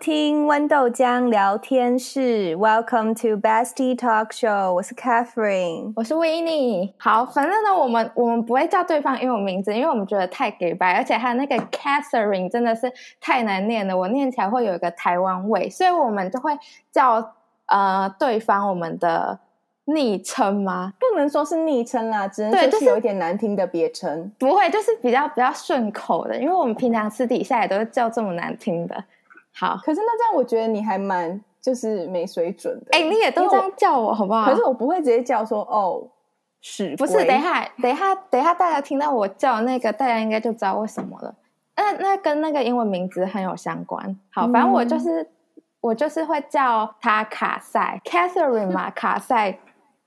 听温逗江聊天室，Welcome to Bestie Talk Show。我是 Catherine，我是 Winnie。好，反正呢，我们我们不会叫对方英文名字，因为我们觉得太给白，而且还有那个 Catherine 真的是太难念了，我念起来会有一个台湾味，所以我们就会叫呃对方我们的。昵称吗？不能说是昵称啦，只能说是有一点难听的别称。就是、不会，就是比较比较顺口的，因为我们平常私底下也都是叫这么难听的。好，可是那这样我觉得你还蛮就是没水准的。哎、欸，你也都这样叫我好不好？可是我不会直接叫说哦，是不是？等一下，等一下，等一下，大家听到我叫那个，大家应该就知道为什么了。那那跟那个英文名字很有相关。好，反正我就是、嗯、我就是会叫他卡塞，Catherine 嘛，卡塞。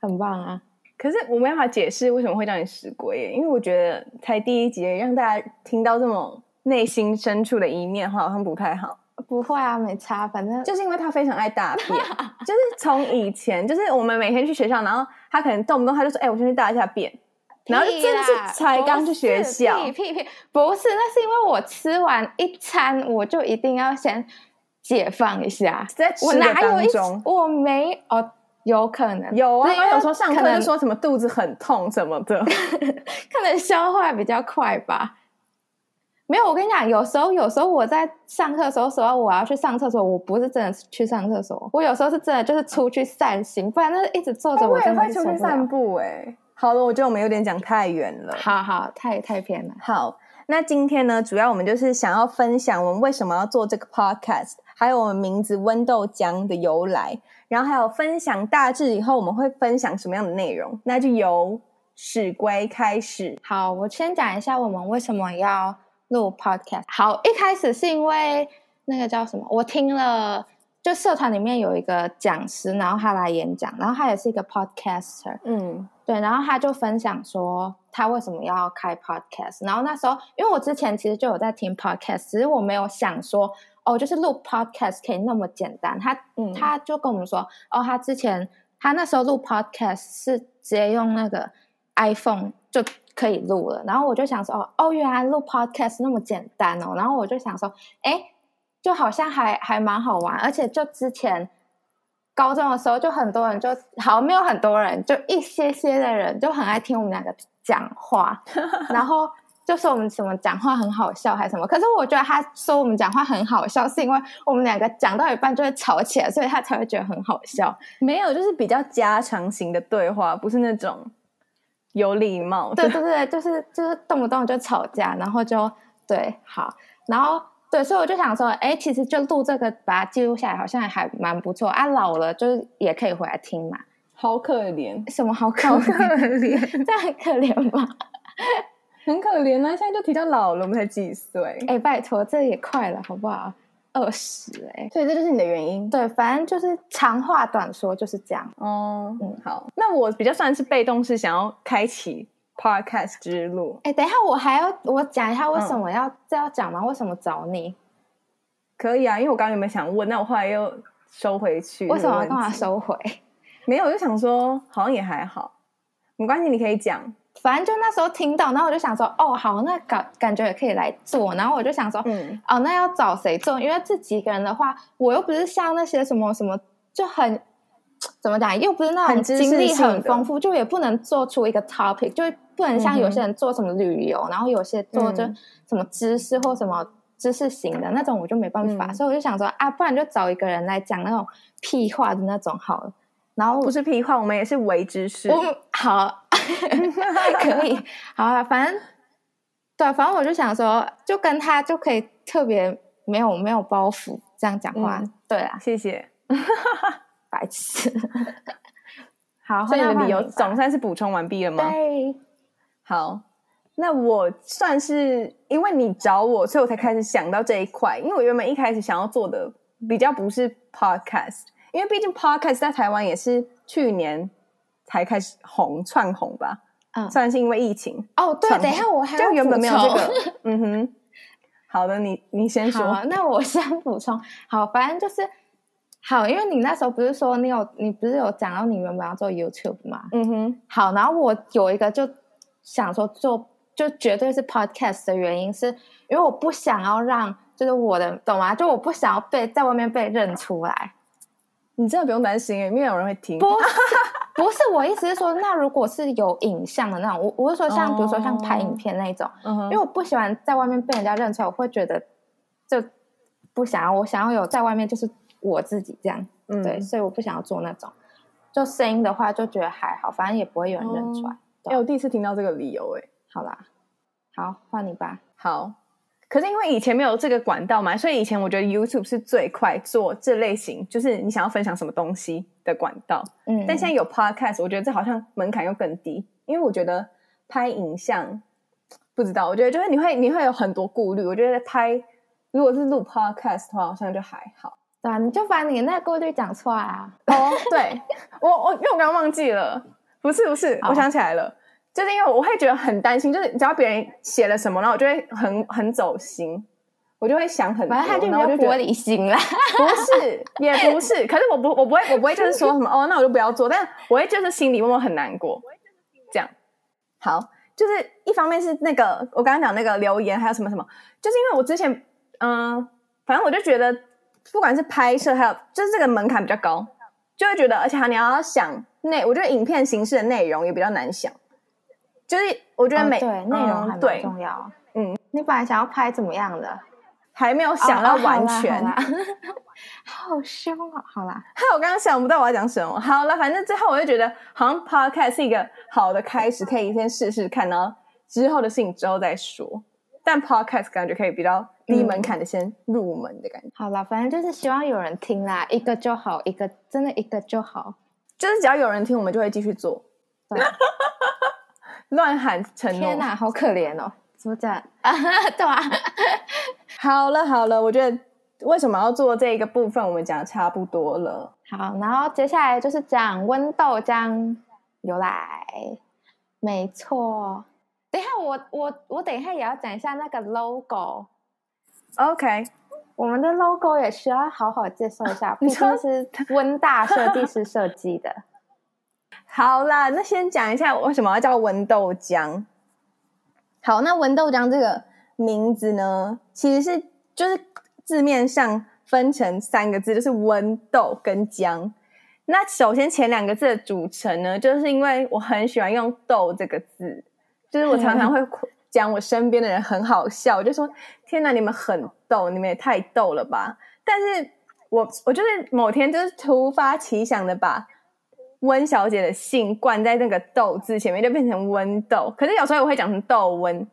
很棒啊！可是我没办法解释为什么会叫你死鬼，因为我觉得才第一集让大家听到这么内心深处的一面，好像不太好。不会啊，没差，反正就是因为他非常爱大便，就是从以前，就是我们每天去学校，然后他可能动不动他就说：“哎、欸，我先去大一下便。”然后就真的是才刚去学校，屁屁屁，不是，那是因为我吃完一餐，我就一定要先解放一下，在吃的当中，我没哦。有可能有啊，因为有时候上课就说什么肚子很痛什么的，可能消化比较快吧。没有，我跟你讲，有时候有时候我在上课的时候，说我要去上厕所，我不是真的去上厕所，我有时候是真的就是出去散心，不然那一直坐着我真的会出去散步。哎，好了，我觉得我们有点讲太远了，好好，太太偏了。好，那今天呢，主要我们就是想要分享我们为什么要做这个 podcast，还有我们名字温豆浆的由来。然后还有分享大致以后我们会分享什么样的内容？那就由史龟开始。好，我先讲一下我们为什么要录 podcast。好，一开始是因为那个叫什么？我听了，就社团里面有一个讲师，然后他来演讲，然后他也是一个 podcaster。嗯，对，然后他就分享说他为什么要开 podcast。然后那时候，因为我之前其实就有在听 podcast，只是我没有想说。哦，就是录 podcast 可以那么简单。他、嗯、他就跟我们说，哦，他之前他那时候录 podcast 是直接用那个 iPhone 就可以录了。然后我就想说，哦哦，原来录 podcast 那么简单哦。然后我就想说，哎，就好像还还蛮好玩。而且就之前高中的时候，就很多人就好像没有很多人，就一些些的人就很爱听我们两个讲话，然后。就说我们什么讲话很好笑还是什么，可是我觉得他说我们讲话很好笑，是因为我们两个讲到一半就会吵起来，所以他才会觉得很好笑。没有，就是比较家常型的对话，不是那种有礼貌。对对对，就是就是动不动就吵架，然后就对好，然后对，所以我就想说，哎，其实就录这个把它记录下来，好像还蛮不错啊。老了就是也可以回来听嘛。好可怜，什么好可怜？这样很可怜吗？很可怜啊！现在就提到老了，我们才几岁？哎、欸，拜托，这也快了，好不好？二十哎，所以这就是你的原因。对，反正就是长话短说，就是这样。哦，嗯，好。那我比较算是被动式，想要开启 podcast 之路。哎、欸，等一下，我还要我讲一下为什么要、嗯、这要讲吗？为什么找你？可以啊，因为我刚刚有没有想问？那我后来又收回去。为什么要干嘛收回？没有，我就想说，好像也还好，没关系，你可以讲。反正就那时候听到，然后我就想说，哦，好，那感感觉也可以来做。然后我就想说，嗯，哦，那要找谁做？因为自己一个人的话，我又不是像那些什么什么，就很怎么讲，又不是那种经历很丰富，就也不能做出一个 topic，就不能像有些人做什么旅游，嗯、然后有些做就什么知识或什么知识型的、嗯、那种，我就没办法。嗯、所以我就想说，啊，不然就找一个人来讲那种屁话的那种好了。然后不是屁话，我们也是伪知识。我好。可以，好啊，反正对，反正我就想说，就跟他就可以特别没有没有包袱这样讲话，嗯、对啊，谢谢，白痴，好，所以你的理由总算是补充完毕了吗？对，好，那我算是因为你找我，所以我才开始想到这一块，因为我原本一开始想要做的比较不是 podcast，因为毕竟 podcast 在台湾也是去年。才开始红窜红吧，嗯，算是因为疫情哦。对，等一下我还就原本没有这个，嗯哼。好的，你你先说。好，那我先补充。好，反正就是好，因为你那时候不是说你有，你不是有讲到你原本要做 YouTube 吗？嗯哼。好，然后我有一个就想说做，就绝对是 Podcast 的原因是，因为我不想要让。就是我的，懂吗？就我不想要被在外面被认出来。你真的不用担心，因为有人会听。不是，不是，我意思是说，那如果是有影像的那种，我我是说像，像比如说像拍影片那种，嗯、因为我不喜欢在外面被人家认出来，我会觉得就不想要。我想要有在外面就是我自己这样，嗯、对，所以我不想要做那种。就声音的话，就觉得还好，反正也不会有人认出来。哎、我第一次听到这个理由，哎，好啦，好，换你吧。好。可是因为以前没有这个管道嘛，所以以前我觉得 YouTube 是最快做这类型，就是你想要分享什么东西的管道。嗯，但现在有 Podcast，我觉得这好像门槛又更低，因为我觉得拍影像不知道，我觉得就是你会你会有很多顾虑。我觉得拍如果是录 Podcast 的话，好像就还好。对啊，你就把你那个顾虑讲出来啊。哦，对，我我因为我刚刚忘记了，不是不是，我想起来了。就是因为我会觉得很担心，就是只要别人写了什么，然后我就会很很走心，我就会想很多，反正他就比较玻璃心啦。不是，也不是，可是我不，我不会，我不会就是说什么哦，那我就不要做，但我会就是心里默默很难过，这样。好，就是一方面是那个我刚刚讲那个留言，还有什么什么，就是因为我之前嗯、呃，反正我就觉得不管是拍摄还有就是这个门槛比较高，就会觉得，而且你要想内，我觉得影片形式的内容也比较难想。就是我觉得每、哦、对内容还蛮重要。嗯，你本来想要拍怎么样的？还没有想到完全。哦哦、好凶啊！好啦，害 我刚刚想不到我要讲什么。好了，反正最后我就觉得，好像 Podcast 是一个好的开始，可以先试试看，然后之后的事情之后再说。但 Podcast 感觉可以比较低门槛的先入门的感觉。嗯、好了，反正就是希望有人听啦，一个就好，一个真的一个就好。就是只要有人听，我们就会继续做。对。乱喊承诺，天哪，好可怜哦！怎么这样啊？对啊。好了好了，我觉得为什么要做这个部分，我们讲的差不多了。好，然后接下来就是讲温豆浆由来。没错，等一下我我我等一下也要讲一下那个 logo。OK，我们的 logo 也需要好好介绍一下，毕竟是温大设计师设计的。好啦，那先讲一下为什么要叫温豆浆。好，那温豆浆这个名字呢，其实是就是字面上分成三个字，就是温豆跟姜。那首先前两个字的组成呢，就是因为我很喜欢用“豆”这个字，就是我常常会 讲我身边的人很好笑，我就说：“天哪，你们很逗，你们也太逗了吧！”但是我我就是某天就是突发奇想的把。温小姐的姓冠在那个“豆”字前面，就变成温豆。可是有时候我会讲成豆温，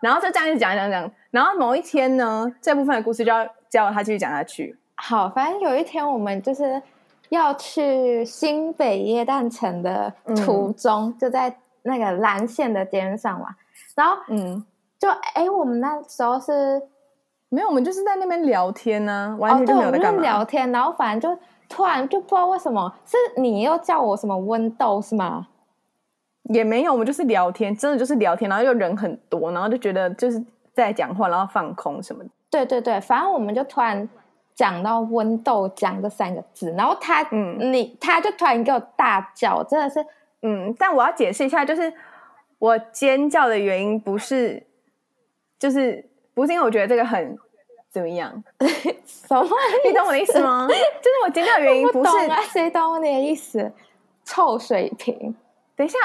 然后就这样一直讲讲讲。然后某一天呢，这部分的故事就要叫他继续讲下去。好，反正有一天我们就是要去新北耶诞城的途中，嗯、就在那个蓝线的街上嘛。然后，嗯，就哎，我们那时候是没有，我们就是在那边聊天呢、啊，完全就没有在干嘛、哦、对聊天。然后反正就。突然就不知道为什么是你又叫我什么温豆是吗？也没有，我们就是聊天，真的就是聊天，然后又人很多，然后就觉得就是在讲话，然后放空什么的。对对对，反正我们就突然讲到温豆浆这三个字，然后他嗯，你他就突然给我大叫，真的是嗯，但我要解释一下，就是我尖叫的原因不是，就是不是因为我觉得这个很。怎么样？什么？你懂我的意思吗？就是我尖叫的原因不是不懂啊，谁懂你的意思？臭水瓶。等一下。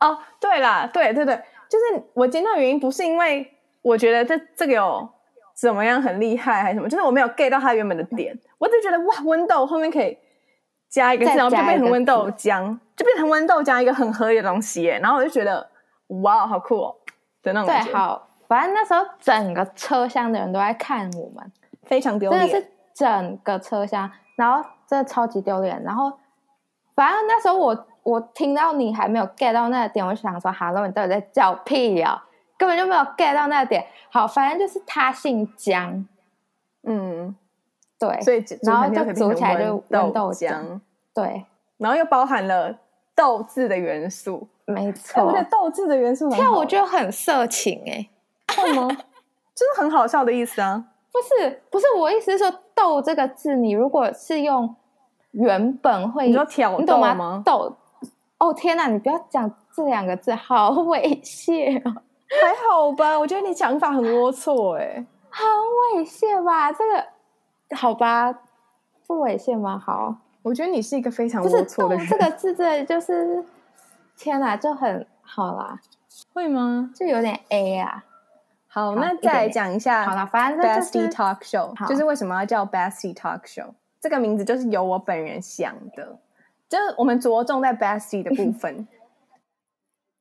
哦，对啦，对对对，就是我尖叫的原因不是因为我觉得这这个有怎么样很厉害还是什么，就是我没有 get 到它原本的点，我只觉得哇，豌豆后面可以加一个字，然后就变成温豆浆，就变成温豆浆一个很合理的东西耶，然后我就觉得哇，好酷哦的那种感觉。对，好。反正那时候整个车厢的人都在看我们，非常丢脸。真的是整个车厢，然后真的超级丢脸。然后，反正那时候我我听到你还没有 get 到那个点，我就想说：“Hello，你到底在叫屁呀、哦？根本就没有 get 到那个点。”好，反正就是他姓姜，嗯，对，所以然后就组起来就温豆浆，对，然后又包含了“豆”字的元素，没错，我觉得“豆”字的元素，跳我觉得很色情哎、欸。会吗？就是很好笑的意思啊！不是，不是我意思是说“豆”这个字，你如果是用原本会，你说挑逗吗？吗豆哦，天哪！你不要讲这两个字，好猥亵哦！还好吧，我觉得你讲法很龌龊哎。很猥亵吧？这个好吧，不猥亵吗？好，我觉得你是一个非常龌龌龊的人。这个字这就是天哪，就很好啦。会吗？就有点 A 啊。好，好那再来讲一下。好了，反正 Bestie Talk Show 就是为什么要叫 Bestie Talk Show？这个名字就是由我本人想的，就是我们着重在 Bestie 的部 分。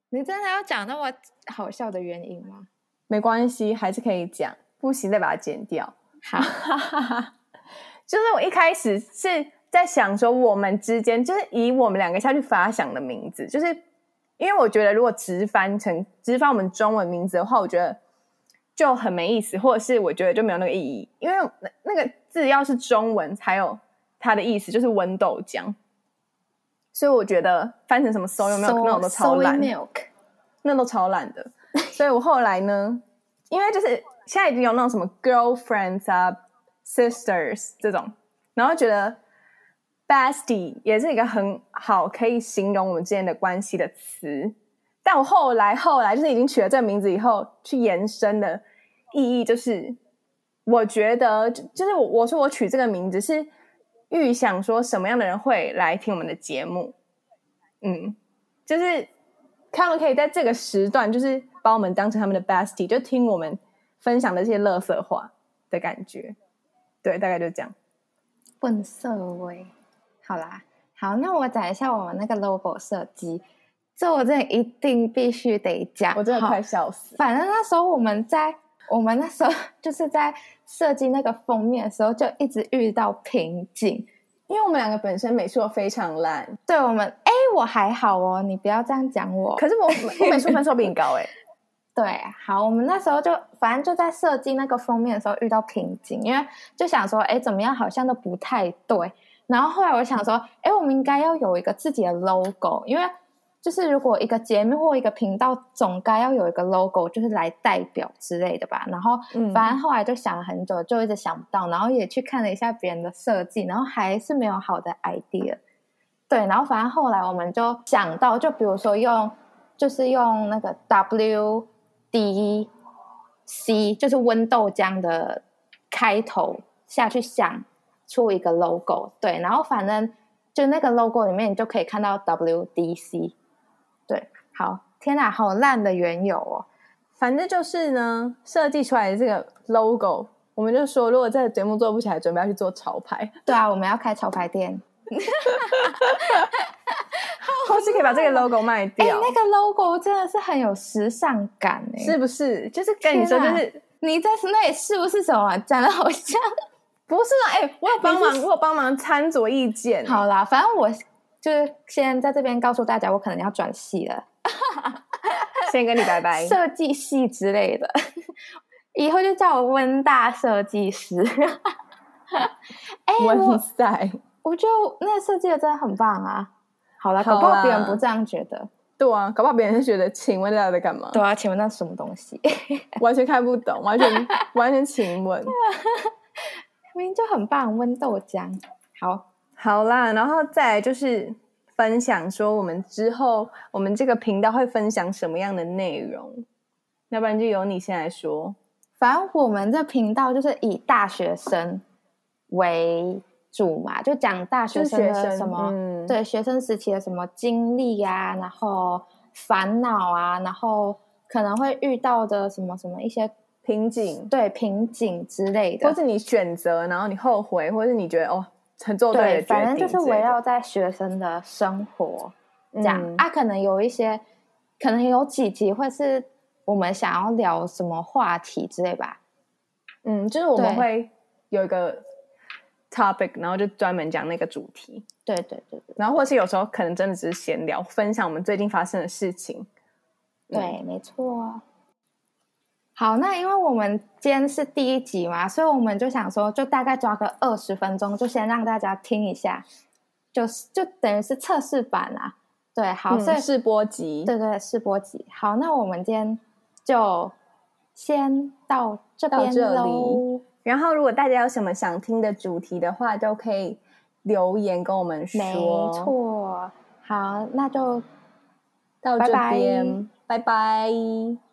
你真的要讲那么好笑的原因吗？没关系，还是可以讲。不行，再把它剪掉。好，就是我一开始是在想说，我们之间就是以我们两个下去发想的名字，就是因为我觉得如果直翻成直翻我们中文名字的话，我觉得。就很没意思，或者是我觉得就没有那个意义，因为那那个字要是中文才有它的意思，就是温豆浆。所以我觉得翻成什么 soy milk 那种都超烂，milk 那都超烂的。所以我后来呢，因为就是现在已经有那种什么 girlfriends 啊、sisters 这种，然后觉得 bestie 也是一个很好可以形容我们之间的关系的词。但我后来后来就是已经取了这个名字以后，去延伸的。意义就是，我觉得就是我我说我取这个名字是预想说什么样的人会来听我们的节目，嗯，就是他们可以在这个时段，就是把我们当成他们的 bestie，就听我们分享的这些乐色话的感觉，对，大概就这样。混色味，好啦，好，那我讲一下我们那个 logo 设计，这我真的一定必须得讲，我真的快笑死。反正那时候我们在。我们那时候 就是在设计那个封面的时候，就一直遇到瓶颈，因为我们两个本身美术都非常烂。对我们，哎，我还好哦，你不要这样讲我。可是我我美术分数比你高哎。对，好，我们那时候就反正就在设计那个封面的时候遇到瓶颈，因为就想说，哎，怎么样好像都不太对。然后后来我想说，哎，我们应该要有一个自己的 logo，因为。就是如果一个节目或一个频道总该要有一个 logo，就是来代表之类的吧。然后，反正后来就想了很久，就一直想不到。然后也去看了一下别人的设计，然后还是没有好的 idea。对，然后反正后来我们就想到，就比如说用，就是用那个 W D C，就是温豆浆的开头下去想出一个 logo。对，然后反正就那个 logo 里面你就可以看到 W D C。对，好，天哪，好烂的缘由哦。反正就是呢，设计出来的这个 logo，我们就说，如果这个节目做不起来，准备要去做潮牌。对啊，我们要开潮牌店，或是可以把这个 logo 卖掉。欸，那个 logo 真的是很有时尚感诶，是不是？就是跟你说，就是你在那里是不是什么长得好像？不是啊，哎，我有帮忙，我有帮忙参酌意见。好啦，反正我。就是先在这边告诉大家，我可能要转系了，先跟你拜拜。设计系之类的，以后就叫我温大设计师。哎、欸，温赛，我觉得那个设计的真的很棒啊！好了，搞不好别人不这样觉得。对啊，搞不好别人是觉得，请问大家在干嘛？对啊，请问那是什么东西？完全看不懂，完全完全请问，明明就很棒，温豆浆。好。好啦，然后再来就是分享说，我们之后我们这个频道会分享什么样的内容？要不然就由你先来说。反正我们这频道就是以大学生为主嘛，就讲大学生的什么，嗯、对学生时期的什么经历啊，然后烦恼啊，然后可能会遇到的什么什么一些瓶颈，对瓶颈之类的，或是你选择，然后你后悔，或是你觉得哦。对，对，反正就是围绕在学生的生活这样、嗯、啊，可能有一些，可能有几集会是我们想要聊什么话题之类吧。嗯，就是我们会有一个 topic，然后就专门讲那个主题。对对对对，然后或是有时候可能真的只是闲聊，分享我们最近发生的事情。对，嗯、没错。好，那因为我们今天是第一集嘛，所以我们就想说，就大概抓个二十分钟，就先让大家听一下，就是就等于是测试版啦。对，好，所以试播集，对对，试播集。好，那我们今天就先到这边到这里。然后，如果大家有什么想听的主题的话，都可以留言跟我们说。没错。好，那就到这边，拜拜。拜拜。